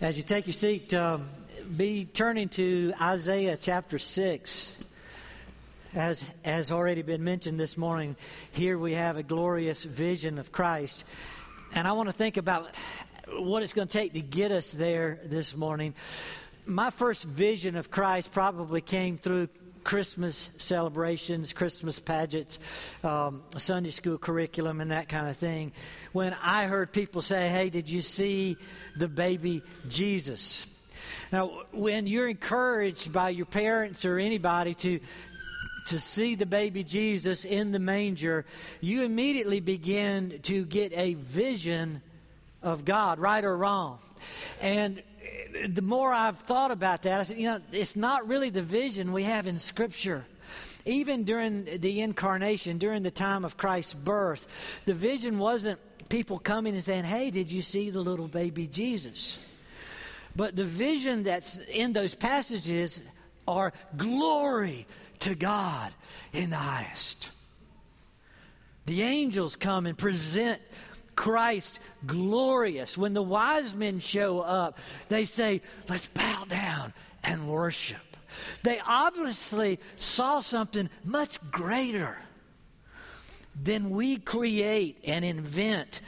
As you take your seat, um, be turning to Isaiah chapter 6. As has already been mentioned this morning, here we have a glorious vision of Christ. And I want to think about what it's going to take to get us there this morning. My first vision of Christ probably came through Christmas celebrations, Christmas pageants, um, Sunday school curriculum, and that kind of thing. When I heard people say, Hey, did you see the baby Jesus? Now, when you're encouraged by your parents or anybody to to see the baby Jesus in the manger, you immediately begin to get a vision of God, right or wrong. And the more I've thought about that, I said, you know, it's not really the vision we have in Scripture. Even during the incarnation, during the time of Christ's birth, the vision wasn't people coming and saying, hey, did you see the little baby Jesus? But the vision that's in those passages are glory to God in the highest. The angels come and present Christ glorious. When the wise men show up, they say, Let's bow down and worship. They obviously saw something much greater than we create and invent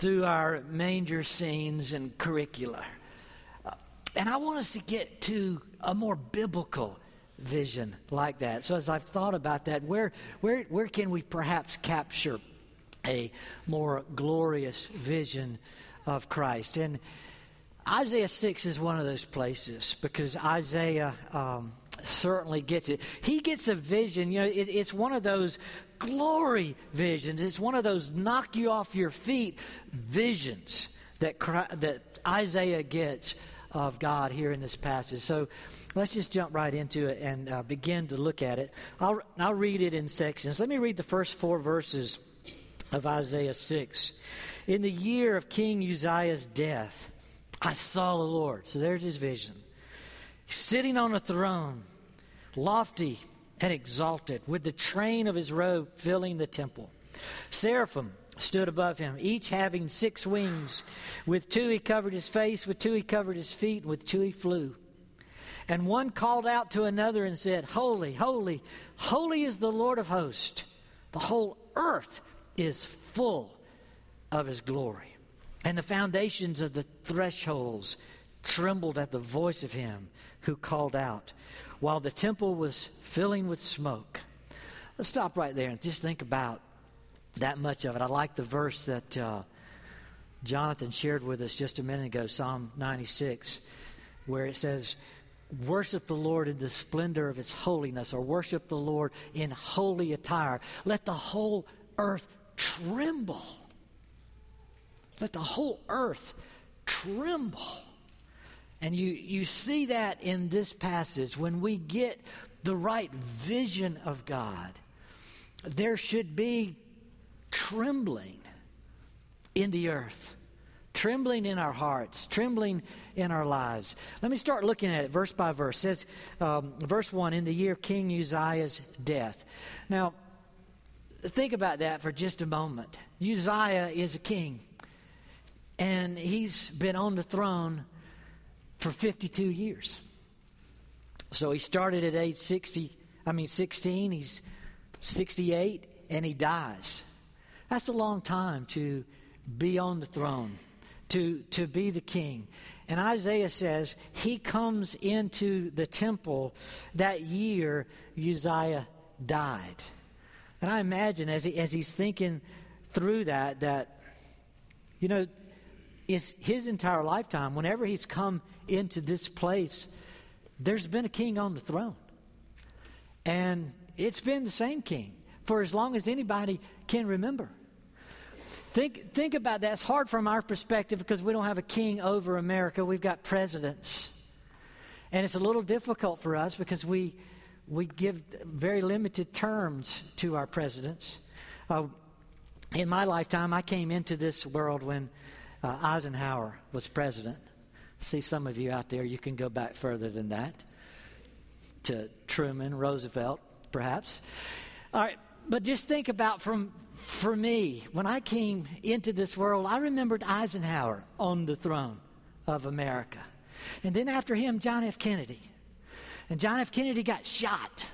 through our manger scenes and curricula. Uh, and I want us to get to a more biblical vision like that. So as I've thought about that, where where where can we perhaps capture a more glorious vision of Christ. And Isaiah 6 is one of those places because Isaiah um, certainly gets it. He gets a vision, you know, it, it's one of those glory visions, it's one of those knock you off your feet visions that, that Isaiah gets of God here in this passage. So let's just jump right into it and uh, begin to look at it. I'll, I'll read it in sections. Let me read the first four verses of Isaiah 6. In the year of King Uzziah's death, I saw the Lord. So there's his vision. Sitting on a throne, lofty and exalted, with the train of his robe filling the temple. Seraphim stood above him, each having six wings. With two he covered his face, with two he covered his feet, and with two he flew. And one called out to another and said, Holy, holy, holy is the Lord of hosts. The whole earth is full of his glory. And the foundations of the thresholds trembled at the voice of him who called out, while the temple was filling with smoke. Let's stop right there and just think about that much of it. I like the verse that uh, Jonathan shared with us just a minute ago, Psalm 96, where it says, Worship the Lord in the splendor of his holiness, or worship the Lord in holy attire. Let the whole earth tremble. Let the whole earth tremble. And you, you see that in this passage. When we get the right vision of God, there should be trembling in the earth, trembling in our hearts, trembling in our lives. Let me start looking at it verse by verse. It says, um, verse 1 In the year King Uzziah's death. Now, think about that for just a moment. Uzziah is a king, and he's been on the throne for 52 years. So he started at age 60, I mean 16, he's 68, and he dies. That's a long time to be on the throne, to, to be the king. And Isaiah says he comes into the temple that year Uzziah died. And I imagine as, he, as he's thinking through that, that, you know, is his entire lifetime, whenever he's come into this place, there's been a king on the throne. And it's been the same king for as long as anybody can remember. Think, think about that. It's hard from our perspective because we don't have a king over America. We've got presidents. And it's a little difficult for us because we, we give very limited terms to our presidents. Uh, in my lifetime, I came into this world when uh, Eisenhower was president. See some of you out there, you can go back further than that to Truman, Roosevelt, perhaps. All right, but just think about from for me, when I came into this world, I remembered Eisenhower on the throne of America. And then after him, John F. Kennedy. And John F. Kennedy got shot.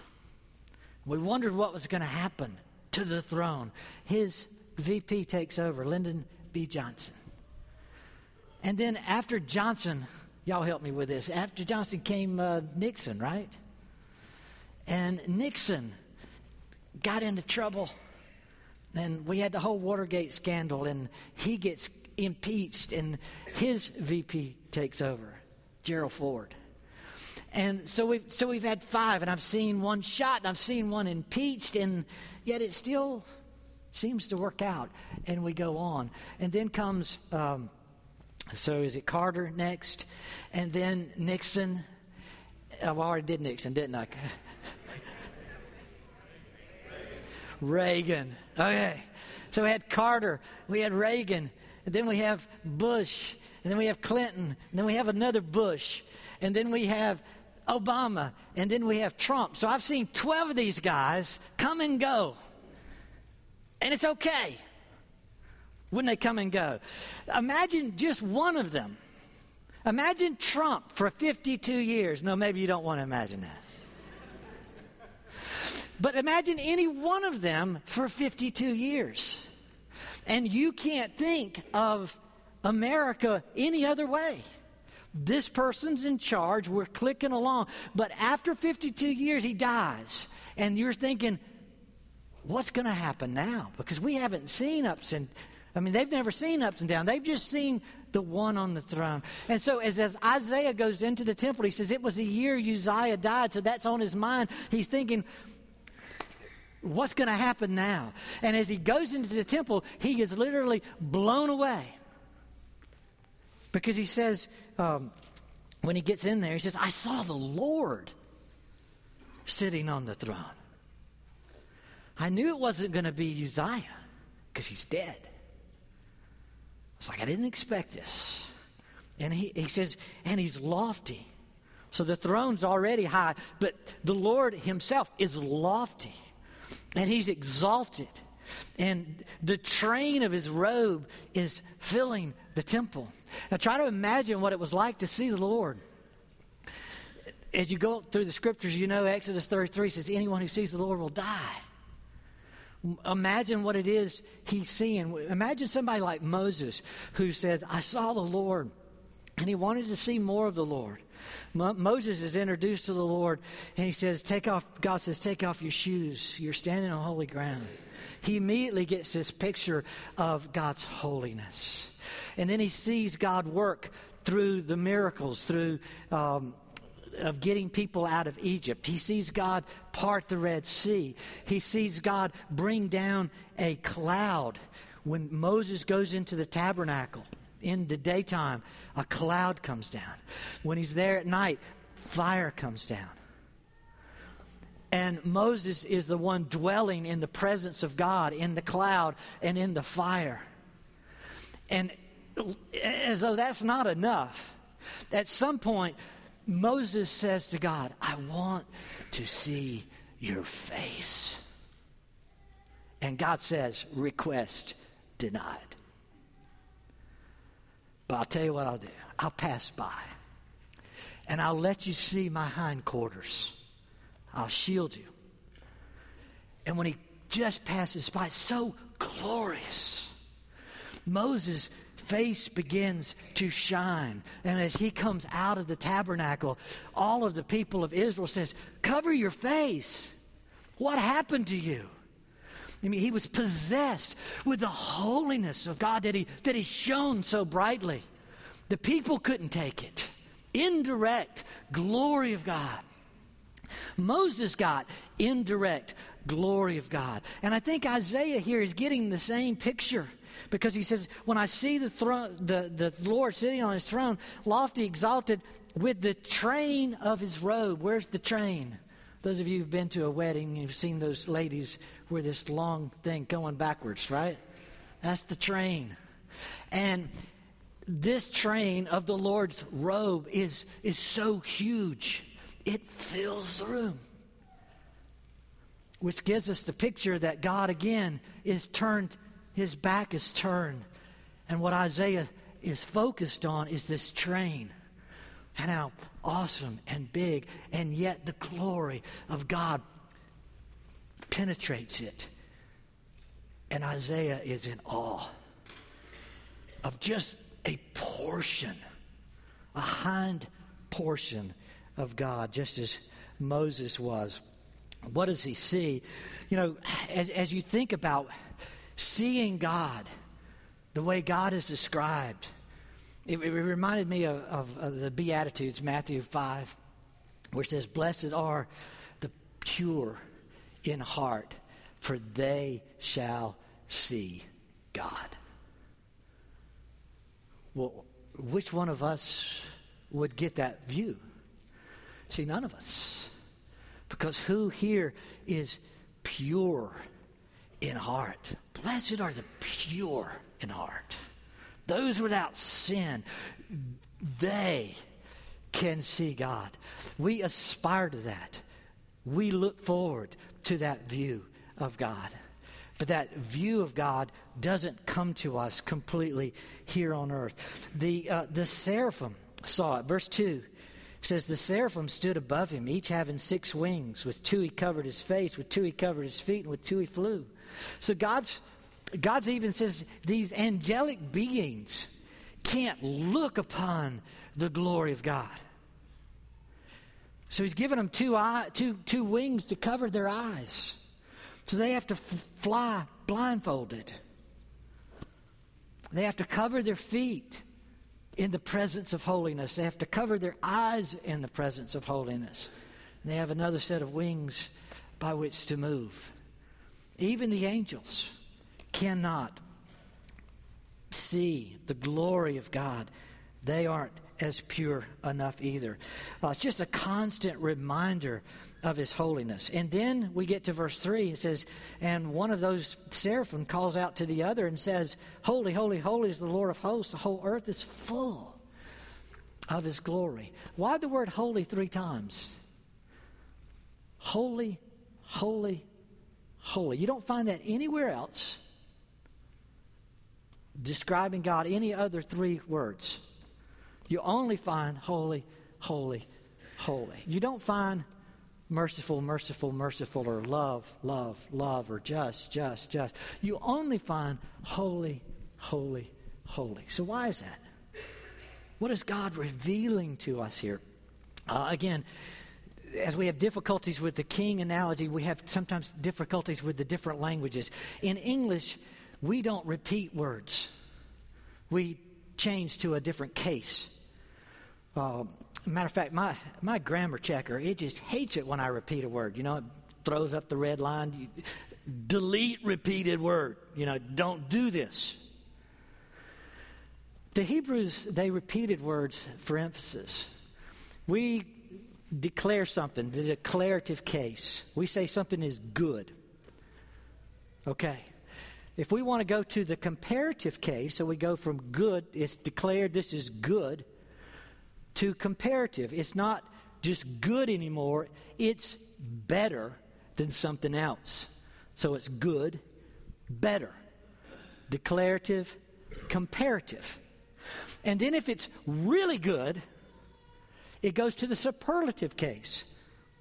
We wondered what was going to happen to the throne. His VP takes over, Lyndon B. Johnson. And then after Johnson, y'all help me with this. After Johnson came uh, Nixon, right? And Nixon got into trouble. And we had the whole Watergate scandal, and he gets impeached, and his VP takes over, Gerald Ford. And so we've, so we've had five, and I've seen one shot, and I've seen one impeached, and yet it still seems to work out, and we go on. And then comes, um, so is it Carter next? And then Nixon. I already did Nixon, didn't I? Reagan. Okay. So we had Carter, we had Reagan, and then we have Bush, and then we have Clinton, and then we have another Bush, and then we have Obama, and then we have Trump. So I've seen 12 of these guys come and go. And it's okay when they come and go. Imagine just one of them. Imagine Trump for 52 years. No, maybe you don't want to imagine that. But imagine any one of them for 52 years. And you can't think of America any other way. This person's in charge. We're clicking along. But after 52 years, he dies. And you're thinking, what's going to happen now? Because we haven't seen ups and I mean, they've never seen ups and downs. They've just seen the one on the throne. And so, as, as Isaiah goes into the temple, he says, It was a year Uzziah died, so that's on his mind. He's thinking, What's going to happen now? And as he goes into the temple, he is literally blown away. Because he says, um, when he gets in there, he says, I saw the Lord sitting on the throne. I knew it wasn't going to be Uzziah because he's dead. It's like, I didn't expect this. And he, he says, and he's lofty. So the throne's already high, but the Lord himself is lofty and he's exalted. And the train of his robe is filling the temple. Now try to imagine what it was like to see the Lord. As you go through the scriptures, you know Exodus 33 says, Anyone who sees the Lord will die. Imagine what it is he's seeing. Imagine somebody like Moses who said, I saw the Lord, and he wanted to see more of the Lord. Mo- Moses is introduced to the Lord, and he says, Take off, God says, Take off your shoes. You're standing on holy ground. He immediately gets this picture of God's holiness. And then he sees God work through the miracles, through um, of getting people out of Egypt. He sees God part the Red Sea. He sees God bring down a cloud when Moses goes into the tabernacle in the daytime, a cloud comes down. When he's there at night, fire comes down. And Moses is the one dwelling in the presence of God, in the cloud and in the fire. And as though that's not enough, at some point, Moses says to God, I want to see your face. And God says, request denied. But I'll tell you what I'll do I'll pass by and I'll let you see my hindquarters. I'll shield you. And when he just passes by, so glorious. Moses' face begins to shine. And as he comes out of the tabernacle, all of the people of Israel says, Cover your face. What happened to you? I mean, he was possessed with the holiness of God that he, that he shone so brightly. The people couldn't take it. Indirect glory of God. Moses got indirect glory of God. And I think Isaiah here is getting the same picture because he says, When I see the, throne, the, the Lord sitting on his throne, lofty, exalted, with the train of his robe. Where's the train? Those of you who've been to a wedding, you've seen those ladies with this long thing going backwards, right? That's the train. And this train of the Lord's robe is, is so huge, it fills the room. Which gives us the picture that God again is turned, his back is turned. And what Isaiah is focused on is this train and how awesome and big, and yet the glory of God penetrates it. And Isaiah is in awe of just a portion, a hind portion of God, just as Moses was. What does he see? You know, as, as you think about seeing God, the way God is described, it, it reminded me of, of, of the Beatitudes, Matthew 5, where it says, Blessed are the pure in heart, for they shall see God. Well, which one of us would get that view? See, none of us. Because who here is pure in heart? Blessed are the pure in heart. Those without sin, they can see God. We aspire to that. We look forward to that view of God. But that view of God doesn't come to us completely here on earth. The, uh, the seraphim saw it. Verse 2 says, The seraphim stood above him, each having six wings. With two he covered his face, with two he covered his feet, and with two he flew. So God's, God's even says these angelic beings can't look upon the glory of God. So he's given them two, eye, two, two wings to cover their eyes. So they have to f- fly blindfolded. They have to cover their feet in the presence of holiness. They have to cover their eyes in the presence of holiness. They have another set of wings by which to move. Even the angels cannot see the glory of God. They aren't as pure enough either. Uh, it's just a constant reminder of his holiness. And then we get to verse 3. It says, And one of those seraphim calls out to the other and says, Holy, holy, holy is the Lord of hosts. The whole earth is full of his glory. Why the word holy three times? Holy, holy, holy. You don't find that anywhere else describing God any other three words. You only find holy, holy, holy. You don't find merciful, merciful, merciful, or love, love, love, or just, just, just. You only find holy, holy, holy. So, why is that? What is God revealing to us here? Uh, again, as we have difficulties with the king analogy, we have sometimes difficulties with the different languages. In English, we don't repeat words, we change to a different case. Um, Matter of fact, my, my grammar checker, it just hates it when I repeat a word. You know, it throws up the red line. You, delete repeated word. You know, don't do this. The Hebrews, they repeated words for emphasis. We declare something, the declarative case. We say something is good. Okay. If we want to go to the comparative case, so we go from good, it's declared this is good, to comparative. It's not just good anymore, it's better than something else. So it's good, better, declarative, comparative. And then if it's really good, it goes to the superlative case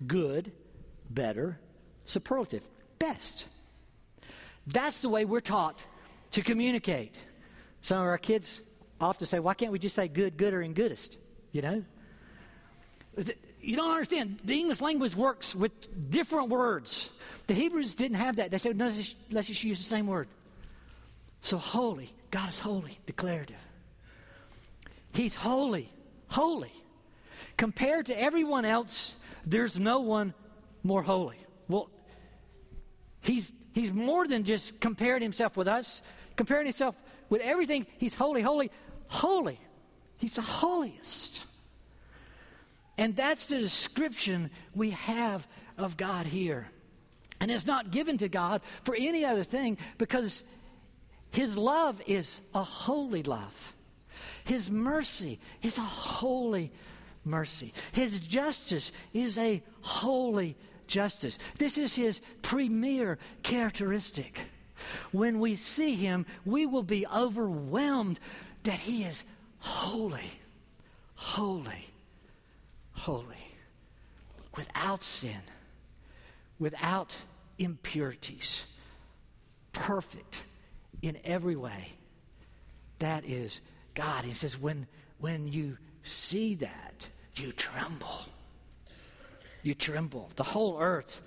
good, better, superlative, best. That's the way we're taught to communicate. Some of our kids often say, Why can't we just say good, gooder, and goodest? you know? You don't understand. The English language works with different words. The Hebrews didn't have that. They said, no, let's let's just use the same word. So, holy, God is holy, declarative. He's holy, holy. Compared to everyone else, there's no one more holy. Well, he's, he's more than just comparing himself with us, comparing himself with everything. He's holy, holy, holy. He's the holiest. And that's the description we have of God here. And it's not given to God for any other thing because His love is a holy love. His mercy is a holy mercy. His justice is a holy justice. This is His premier characteristic. When we see Him, we will be overwhelmed that He is holy, holy, holy, without sin, without impurities, perfect in every way. That is God. He says, when, when you see that, you tremble. You tremble. The whole earth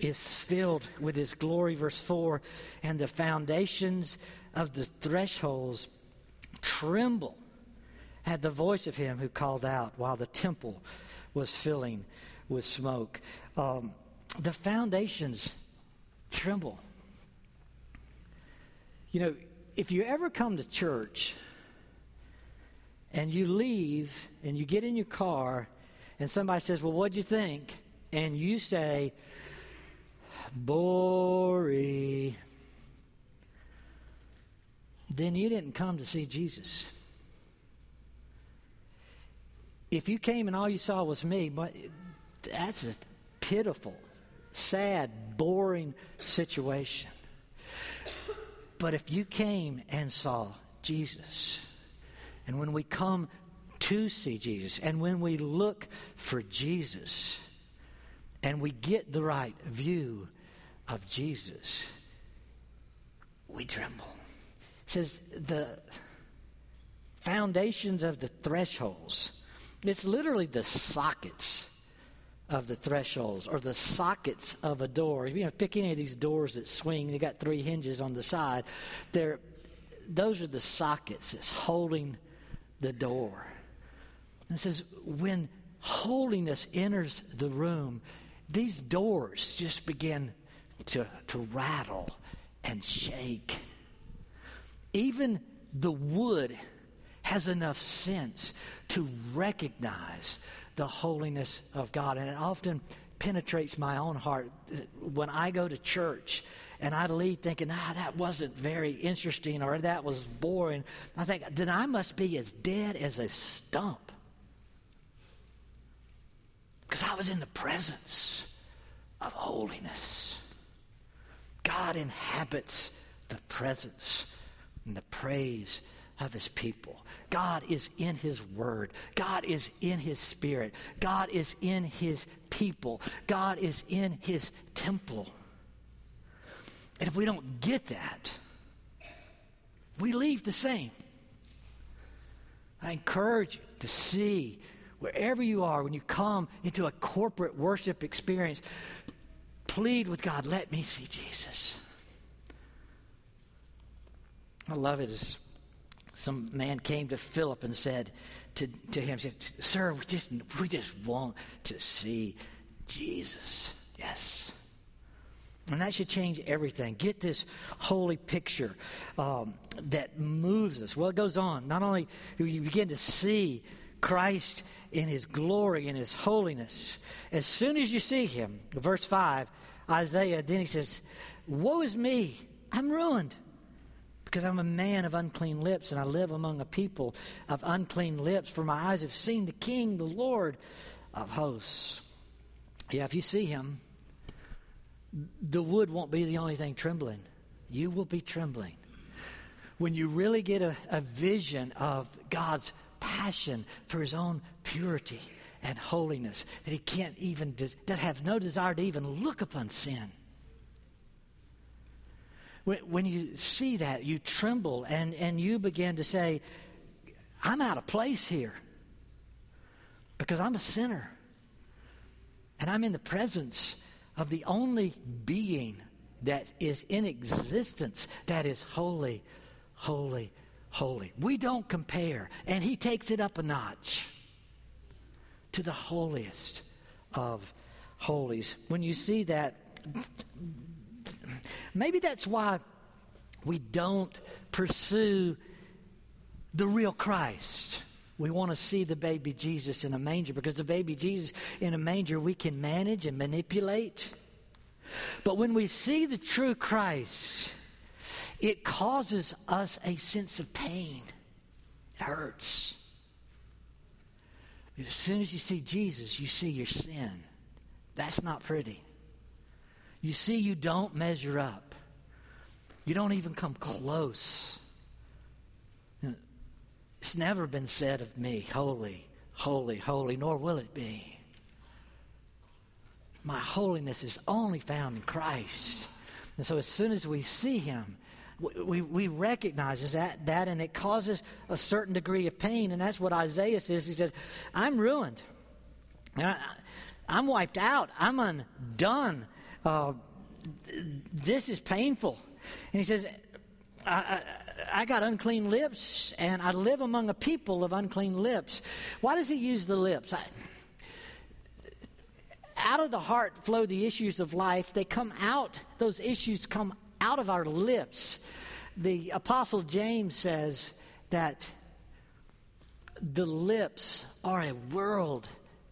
is filled with His glory, verse 4, and the foundations of the thresholds tremble at the voice of Him who called out while the temple was filling with smoke. Um, the foundations tremble. You know, if you ever come to church and you leave and you get in your car and somebody says, Well, what'd you think? And you say, Boring. Then you didn't come to see Jesus. If you came and all you saw was me, that's a pitiful, sad, boring situation. But if you came and saw Jesus, and when we come to see Jesus, and when we look for Jesus, and we get the right view of Jesus, we tremble. It says the foundations of the thresholds. It's literally the sockets of the thresholds or the sockets of a door. You know, pick any of these doors that swing, they got three hinges on the side. They're, those are the sockets that's holding the door. It says, when holiness enters the room, these doors just begin to, to rattle and shake. Even the wood has enough sense to recognize the holiness of God. And it often penetrates my own heart when I go to church and I'd leave thinking, ah, that wasn't very interesting or that was boring. I think, then I must be as dead as a stump. Because I was in the presence of holiness. God inhabits the presence and the praise of his people. God is in his word. God is in his spirit. God is in his people. God is in his temple. And if we don't get that, we leave the same. I encourage you to see wherever you are, when you come into a corporate worship experience, plead with God, let me see Jesus. I love it as some man came to Philip and said to, to him, said, Sir, we just, we just want to see Jesus. Yes. And that should change everything. Get this holy picture um, that moves us. Well, it goes on. Not only do you begin to see Christ in his glory and his holiness, as soon as you see him, verse 5, Isaiah, then he says, Woe is me, I'm ruined because I'm a man of unclean lips and I live among a people of unclean lips, for my eyes have seen the King, the Lord of hosts. Yeah, if you see him, the wood won't be the only thing trembling. You will be trembling. When you really get a, a vision of God's passion for his own purity and holiness, that he can't even, that have no desire to even look upon sin when, when you see that, you tremble and, and you begin to say, I'm out of place here because I'm a sinner. And I'm in the presence of the only being that is in existence that is holy, holy, holy. We don't compare. And he takes it up a notch to the holiest of holies. When you see that, Maybe that's why we don't pursue the real Christ. We want to see the baby Jesus in a manger because the baby Jesus in a manger we can manage and manipulate. But when we see the true Christ, it causes us a sense of pain. It hurts. As soon as you see Jesus, you see your sin. That's not pretty. You see, you don't measure up. You don't even come close. It's never been said of me, holy, holy, holy, nor will it be. my holiness is only found in Christ. And so as soon as we see him, we, we recognize that, that, and it causes a certain degree of pain. And that's what Isaiah says. He says, I'm ruined. I, am wiped out. I'm undone. Uh, this is painful. And he says, I, I, I got unclean lips, and I live among a people of unclean lips. Why does he use the lips? I, out of the heart flow the issues of life. They come out, those issues come out of our lips. The Apostle James says that the lips are a world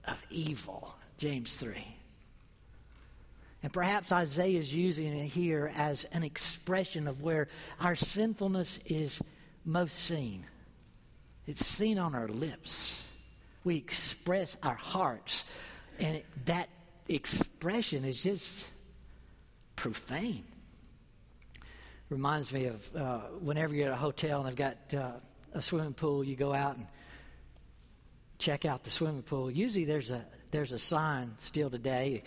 of evil. James 3. And perhaps Isaiah is using it here as an expression of where our sinfulness is most seen. It's seen on our lips. We express our hearts, and it, that expression is just profane reminds me of uh, whenever you're at a hotel and they've got uh, a swimming pool, you go out and check out the swimming pool. Usually there's a there's a sign still today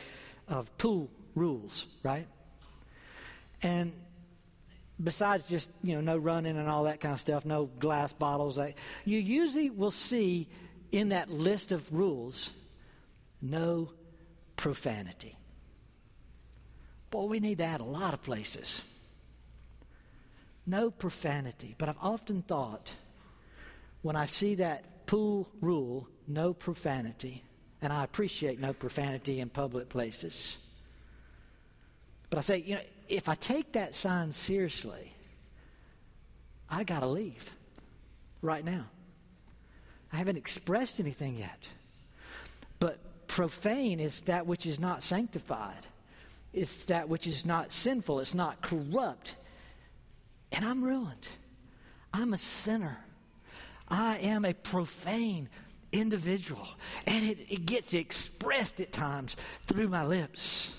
of pool rules, right? And besides just you know no running and all that kind of stuff, no glass bottles, like, you usually will see in that list of rules no profanity. Boy, we need that a lot of places no profanity. But I've often thought when I see that pool rule, no profanity, and I appreciate no profanity in public places. But I say, you know, if I take that sign seriously, I got to leave right now. I haven't expressed anything yet. But profane is that which is not sanctified. It's that which is not sinful. It's not corrupt. And I'm ruined. I'm a sinner. I am a profane individual. And it, it gets expressed at times through my lips.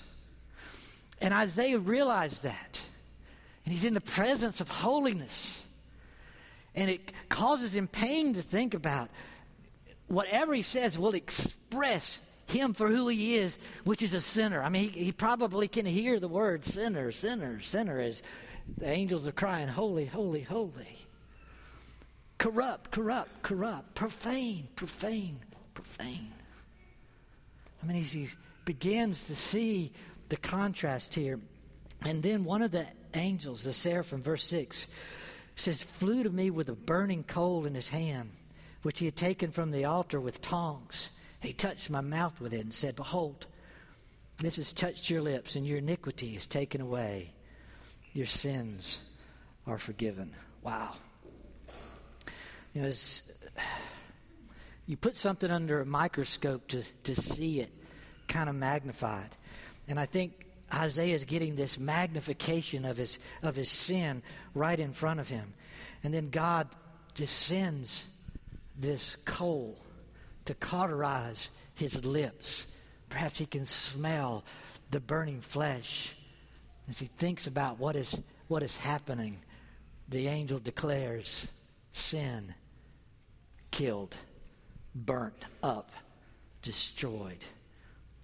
And Isaiah realized that. And he's in the presence of holiness. And it causes him pain to think about whatever he says will express him for who he is, which is a sinner. I mean, he, he probably can hear the word sinner, sinner, sinner as the angels are crying, Holy, holy, holy. Corrupt, corrupt, corrupt. Profane, profane, profane. I mean, he begins to see the contrast here. And then one of the angels, the seraphim, verse 6, says, flew to me with a burning coal in his hand, which he had taken from the altar with tongs. He touched my mouth with it and said, Behold, this has touched your lips, and your iniquity is taken away your sins are forgiven. Wow. You know, you put something under a microscope to, to see it kind of magnified. And I think Isaiah is getting this magnification of his, of his sin right in front of him. And then God descends this coal to cauterize his lips. Perhaps he can smell the burning flesh as he thinks about what is, what is happening, the angel declares sin killed, burnt up, destroyed,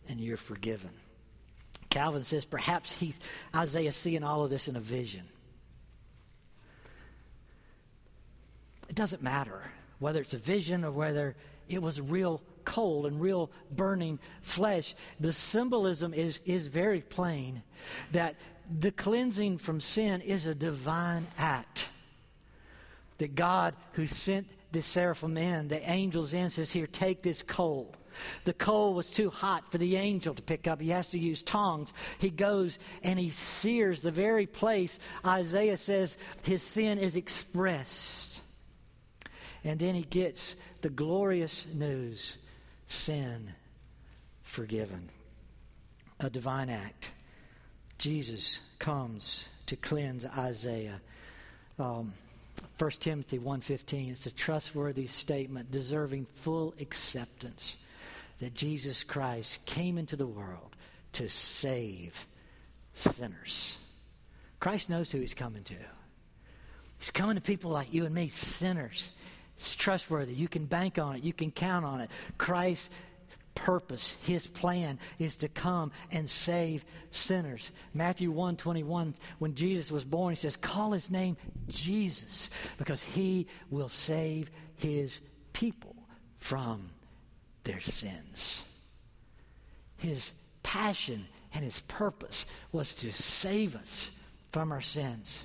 and you're forgiven. Calvin says perhaps he's Isaiah seeing all of this in a vision. It doesn't matter whether it's a vision or whether it was real coal and real burning flesh. The symbolism is, is very plain that the cleansing from sin is a divine act. That God, who sent the seraphim in, the angels in, says, Here, take this coal. The coal was too hot for the angel to pick up. He has to use tongs. He goes and he sears the very place Isaiah says his sin is expressed. And then he gets the glorious news sin forgiven. A divine act. Jesus comes to cleanse Isaiah. Um, 1 Timothy 1.15, it's a trustworthy statement deserving full acceptance that Jesus Christ came into the world to save sinners. Christ knows who he's coming to. He's coming to people like you and me, sinners. It's trustworthy. You can bank on it. You can count on it. Christ's purpose, his plan is to come and save sinners. Matthew 1 21, when Jesus was born, he says, Call his name Jesus, because he will save his people from their sins. His passion and his purpose was to save us from our sins.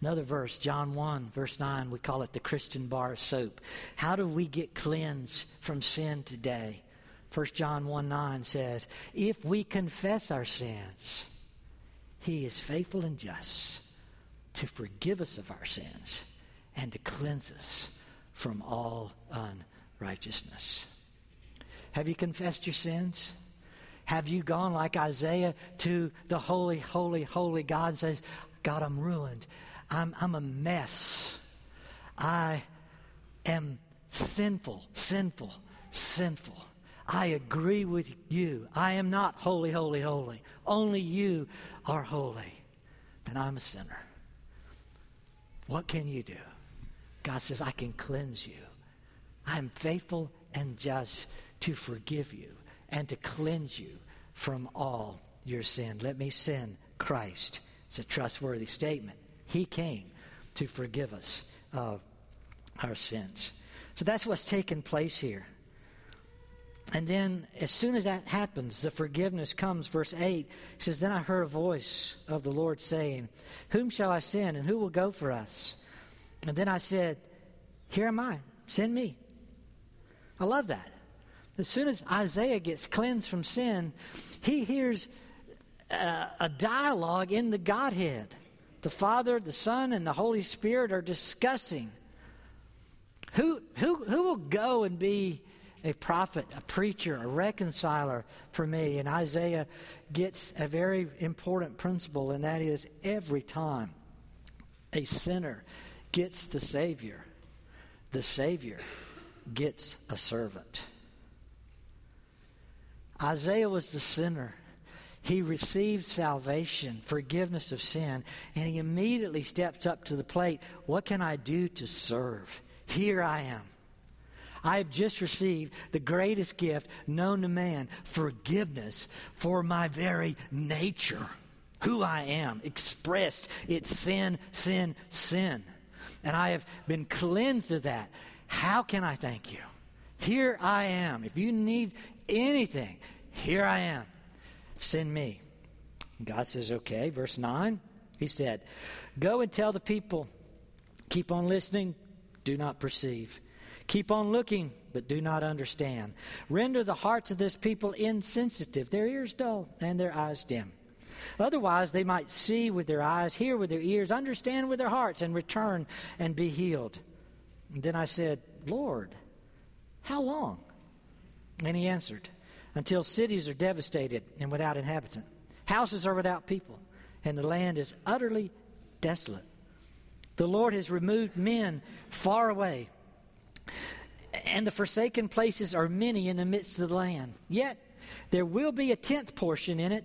Another verse, John 1, verse 9, we call it the Christian bar soap. How do we get cleansed from sin today? 1 John 1 9 says, If we confess our sins, he is faithful and just to forgive us of our sins and to cleanse us from all unrighteousness. Have you confessed your sins? Have you gone like Isaiah to the holy, holy, holy God and says, God, I'm ruined. I'm, I'm a mess. I am sinful, sinful, sinful. I agree with you. I am not holy, holy, holy. Only you are holy. And I'm a sinner. What can you do? God says, I can cleanse you. I am faithful and just to forgive you and to cleanse you from all your sin. Let me send Christ. It's a trustworthy statement. He came to forgive us of our sins. So that's what's taking place here. And then, as soon as that happens, the forgiveness comes. Verse 8 says, Then I heard a voice of the Lord saying, Whom shall I send, and who will go for us? And then I said, Here am I, send me. I love that. As soon as Isaiah gets cleansed from sin, he hears a, a dialogue in the Godhead. The Father, the Son, and the Holy Spirit are discussing who, who, who will go and be a prophet, a preacher, a reconciler for me. And Isaiah gets a very important principle, and that is every time a sinner gets the Savior, the Savior gets a servant. Isaiah was the sinner. He received salvation, forgiveness of sin, and he immediately steps up to the plate. What can I do to serve? Here I am. I have just received the greatest gift known to man forgiveness for my very nature. Who I am, expressed. It's sin, sin, sin. And I have been cleansed of that. How can I thank you? Here I am. If you need anything, here I am. Send me. God says, okay. Verse 9, he said, Go and tell the people, keep on listening, do not perceive. Keep on looking, but do not understand. Render the hearts of this people insensitive, their ears dull, and their eyes dim. Otherwise, they might see with their eyes, hear with their ears, understand with their hearts, and return and be healed. And then I said, Lord, how long? And he answered, until cities are devastated and without inhabitant. Houses are without people, and the land is utterly desolate. The Lord has removed men far away, and the forsaken places are many in the midst of the land. Yet there will be a tenth portion in it,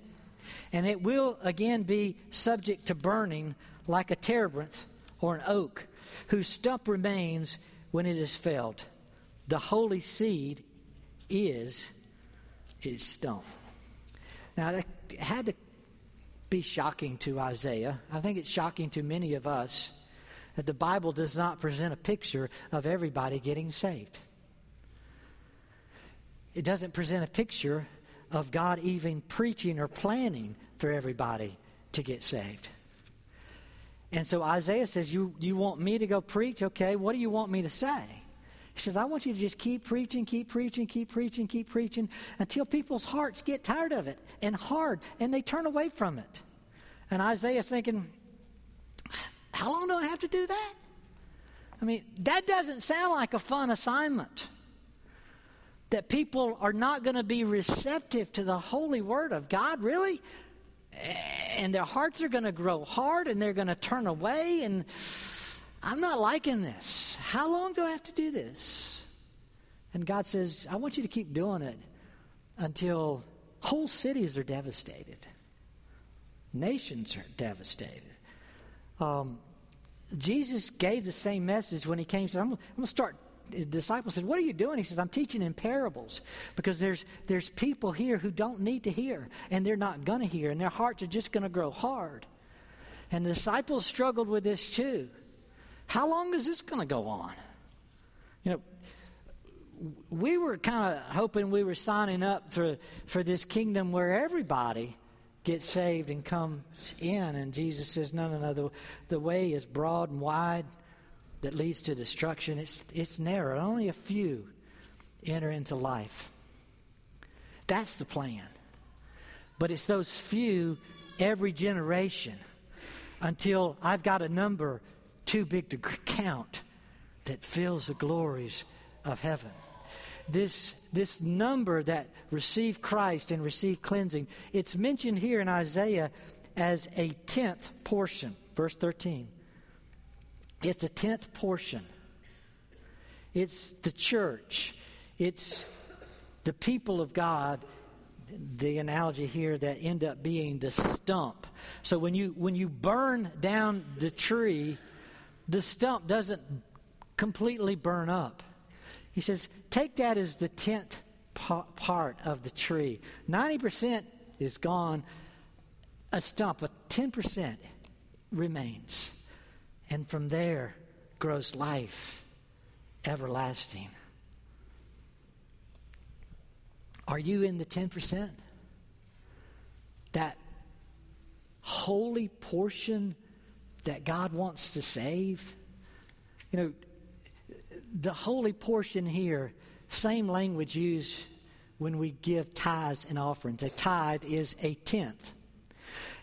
and it will again be subject to burning like a terebinth or an oak, whose stump remains when it is felled. The holy seed is his stump. Now, that had to be shocking to Isaiah. I think it's shocking to many of us that the Bible does not present a picture of everybody getting saved. It doesn't present a picture of God even preaching or planning for everybody to get saved. And so Isaiah says, You, you want me to go preach? Okay, what do you want me to say? He says, I want you to just keep preaching, keep preaching, keep preaching, keep preaching until people's hearts get tired of it and hard and they turn away from it. And Isaiah's thinking, how long do I have to do that? I mean, that doesn't sound like a fun assignment. That people are not going to be receptive to the holy word of God, really? And their hearts are going to grow hard and they're going to turn away and I'm not liking this. How long do I have to do this? And God says, I want you to keep doing it until whole cities are devastated, nations are devastated. Um, Jesus gave the same message when he came. He said, I'm, I'm going to start disciples said, What are you doing? He says, I'm teaching in parables because there's, there's people here who don't need to hear, and they're not going to hear, and their hearts are just going to grow hard. And the disciples struggled with this too. How long is this going to go on? You know, we were kind of hoping we were signing up for, for this kingdom where everybody gets saved and comes in. And Jesus says, no, no, no. The, the way is broad and wide that leads to destruction. It's, it's narrow. Only a few enter into life. That's the plan. But it's those few every generation until I've got a number too big to count that fills the glories of heaven. This, this number that receive Christ and receive cleansing, it's mentioned here in Isaiah as a tenth portion. Verse 13. It's a tenth portion. It's the church. It's the people of God the analogy here that end up being the stump. So when you when you burn down the tree, the stump doesn't completely burn up. He says, take that as the tenth part of the tree. 90% is gone, a stump, but 10% remains. And from there grows life everlasting. Are you in the 10%? That holy portion that God wants to save? You know, the holy portion here, same language used when we give tithes and offerings. A tithe is a tenth.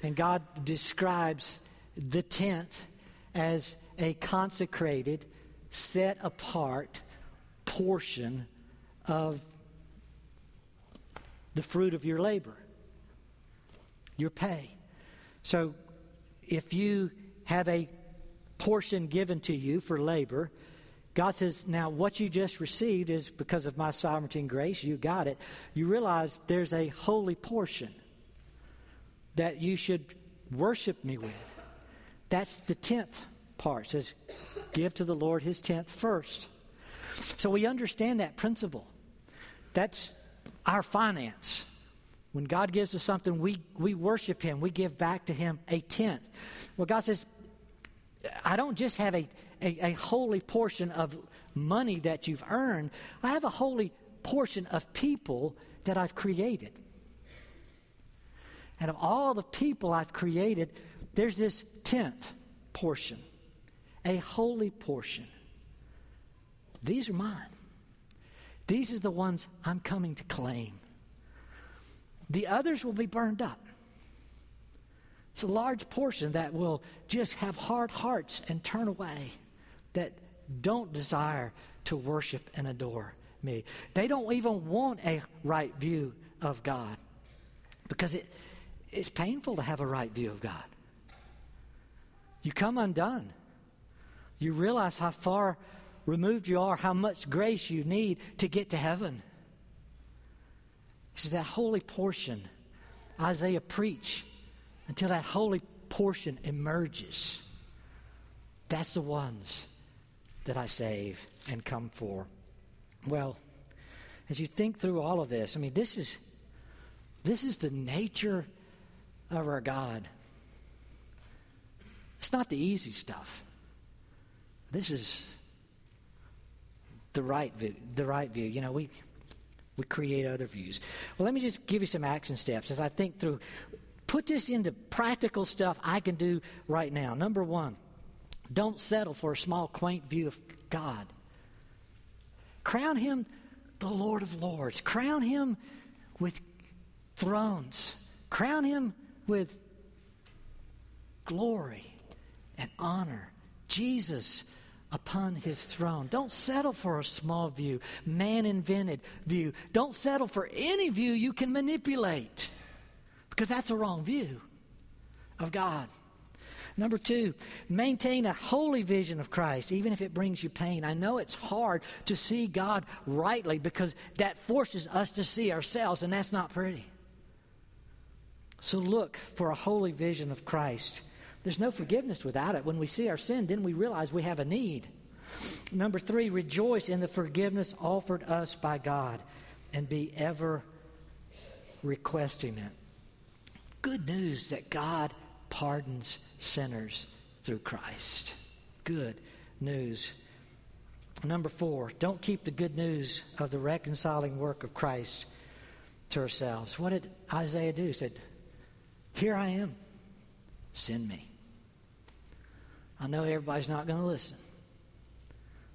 And God describes the tenth as a consecrated, set apart portion of the fruit of your labor, your pay. So if you have a portion given to you for labor, God says, now what you just received is because of my sovereignty and grace, you got it. You realize there's a holy portion that you should worship me with. That's the tenth part. It says, give to the Lord his tenth first. So we understand that principle. That's our finance. When God gives us something, we, we worship him. We give back to him a tenth. Well, God says, I don't just have a a, a holy portion of money that you've earned. I have a holy portion of people that I've created. And of all the people I've created, there's this tenth portion, a holy portion. These are mine. These are the ones I'm coming to claim. The others will be burned up. It's a large portion that will just have hard hearts and turn away that don't desire to worship and adore me. They don't even want a right view of God because it, it's painful to have a right view of God. You come undone. You realize how far removed you are, how much grace you need to get to heaven. He says that holy portion, Isaiah preach until that holy portion emerges. That's the ones that I save and come for? Well, as you think through all of this, I mean, this is this is the nature of our God. It's not the easy stuff. This is the right view, the right view. You know, we we create other views. Well, let me just give you some action steps as I think through. Put this into practical stuff I can do right now. Number one, don't settle for a small, quaint view of God. Crown him the Lord of Lords. Crown him with thrones. Crown him with glory and honor. Jesus upon his throne. Don't settle for a small view, man invented view. Don't settle for any view you can manipulate because that's a wrong view of God. Number two, maintain a holy vision of Christ, even if it brings you pain. I know it's hard to see God rightly because that forces us to see ourselves, and that's not pretty. So look for a holy vision of Christ. There's no forgiveness without it. When we see our sin, then we realize we have a need. Number three, rejoice in the forgiveness offered us by God and be ever requesting it. Good news that God pardons sinners through Christ. Good news. Number four, don't keep the good news of the reconciling work of Christ to ourselves. What did Isaiah do? He said, Here I am, send me. I know everybody's not going to listen.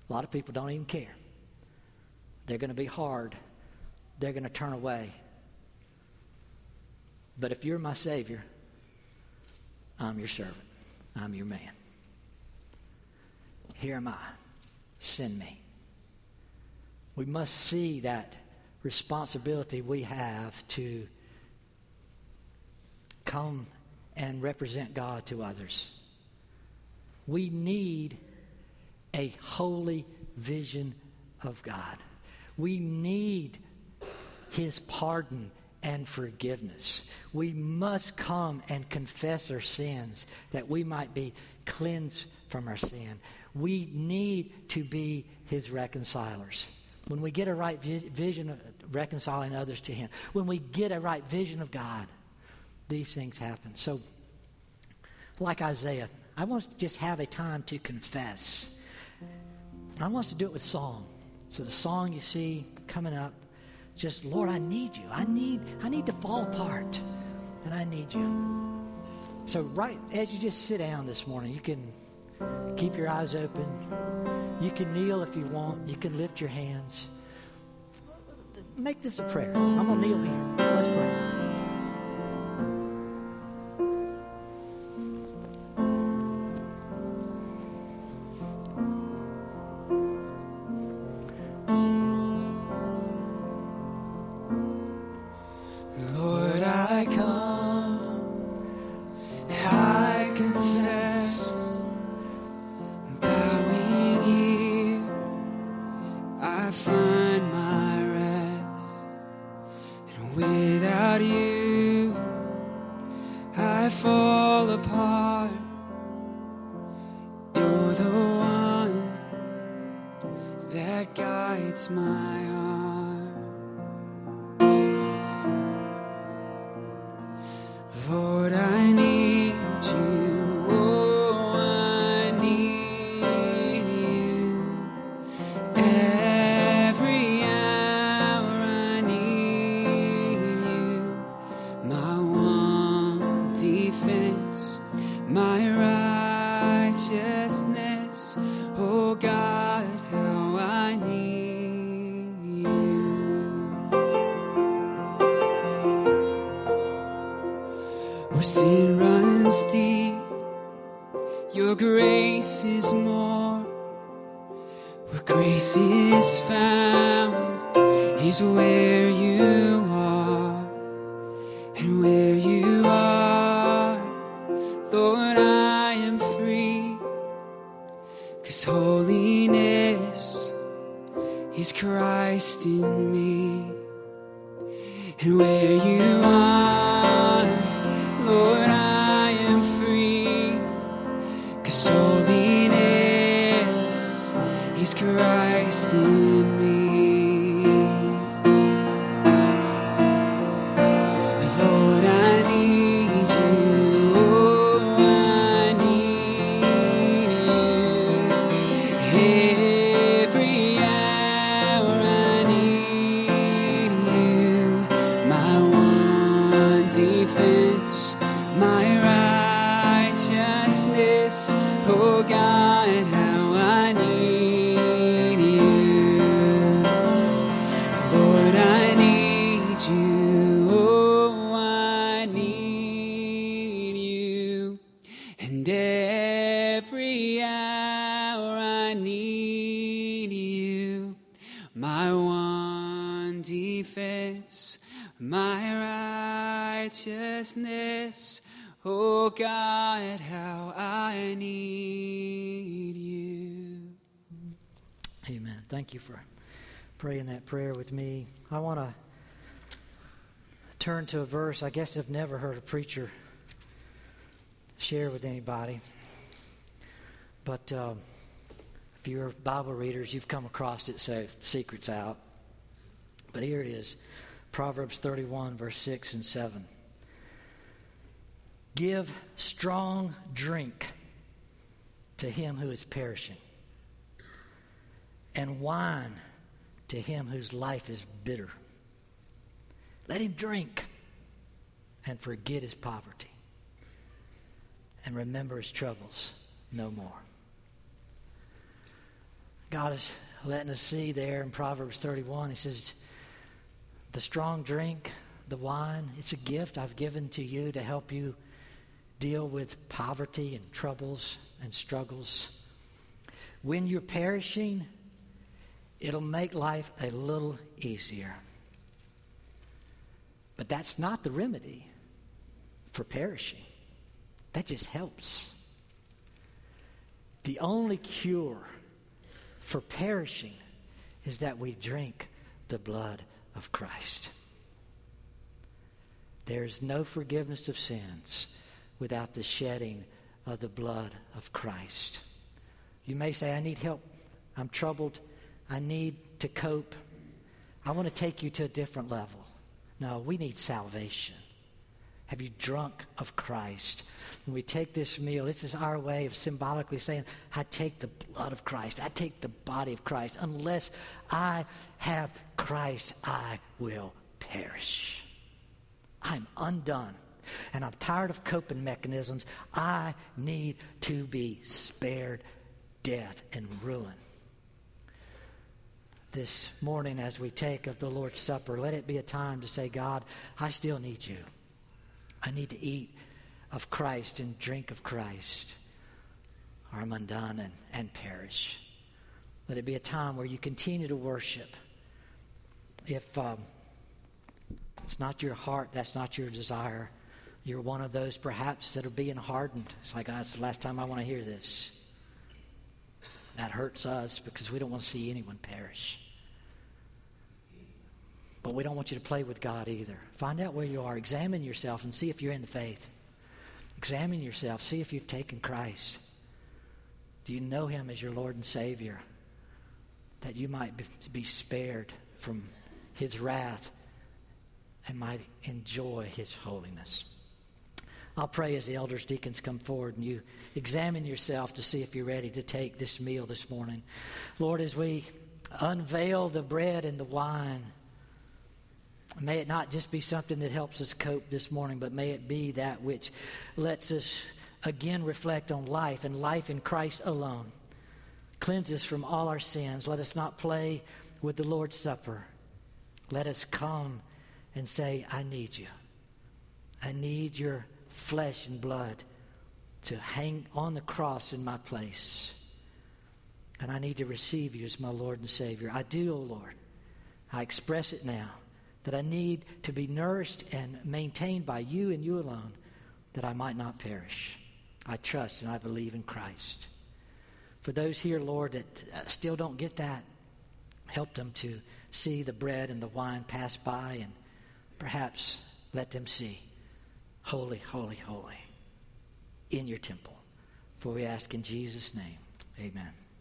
A lot of people don't even care. They're going to be hard, they're going to turn away. But if you're my Savior, I'm your servant, I'm your man. Here am I. Send me. We must see that responsibility we have to come and represent God to others. We need a holy vision of God. We need His pardon and forgiveness. We must come and confess our sins that we might be cleansed from our sin. We need to be His reconcilers. When we get a right vision of reconciling others to Him, when we get a right vision of God, these things happen. So, like Isaiah, I want to just have a time to confess. I want us to do it with song. So the song you see coming up, just Lord, I need you. I need I need to fall apart, and I need you. So right as you just sit down this morning, you can keep your eyes open. You can kneel if you want. You can lift your hands. Make this a prayer. I'm gonna kneel here. Let's pray. is found, He's where you Thank you for praying that prayer with me. I want to turn to a verse I guess I've never heard a preacher share with anybody. But uh, If you're Bible readers, you've come across it, so secret's out. But here it is Proverbs 31, verse 6 and 7. Give strong drink to him who is perishing, and wine to him whose life is bitter. Let him drink and forget his poverty and remember his troubles no more. God is letting us see there in Proverbs 31. He says, The strong drink, the wine, it's a gift I've given to you to help you deal with poverty and troubles and struggles. When you're perishing, it'll make life a little easier. But that's not the remedy for perishing. That just helps. The only cure for perishing is that we drink the blood of Christ. There's no forgiveness of sins without the shedding of the blood of Christ. You may say, I need help. I'm troubled. I need to cope. I want to take you to a different level. No, we need salvation. Have you drunk of Christ? When we take this meal, this is our way of symbolically saying, I take the blood of Christ. I take the body of Christ. Unless I have Christ, I will perish. I'm undone. And I'm tired of coping mechanisms. I need to be spared death and ruin. This morning, as we take of the Lord's Supper, let it be a time to say, God, I still need you. I need to eat of Christ and drink of Christ, or I'm undone and, and perish. Let it be a time where you continue to worship. If um, it's not your heart, that's not your desire, you're one of those perhaps that are being hardened. It's like, oh, it's the last time I want to hear this. That hurts us because we don't want to see anyone perish. But we don't want you to play with God either. Find out where you are. Examine yourself and see if you're in the faith. Examine yourself. See if you've taken Christ. Do you know Him as your Lord and Savior? That you might be spared from His wrath and might enjoy His holiness. I'll pray as the elders, deacons come forward and you examine yourself to see if you're ready to take this meal this morning. Lord, as we unveil the bread and the wine, May it not just be something that helps us cope this morning, but may it be that which lets us again reflect on life and life in Christ alone. Cleanse us from all our sins. Let us not play with the Lord's Supper. Let us come and say, I need you. I need your flesh and blood to hang on the cross in my place. And I need to receive you as my Lord and Savior. I do, O oh Lord. I express it now that I need to be nourished and maintained by you and you alone, that I might not perish. I trust and I believe in Christ. For those here, Lord, that still don't get that, help them to see the bread and the wine pass by and perhaps let them see holy, holy, holy in your temple. For we ask in Jesus' name, amen.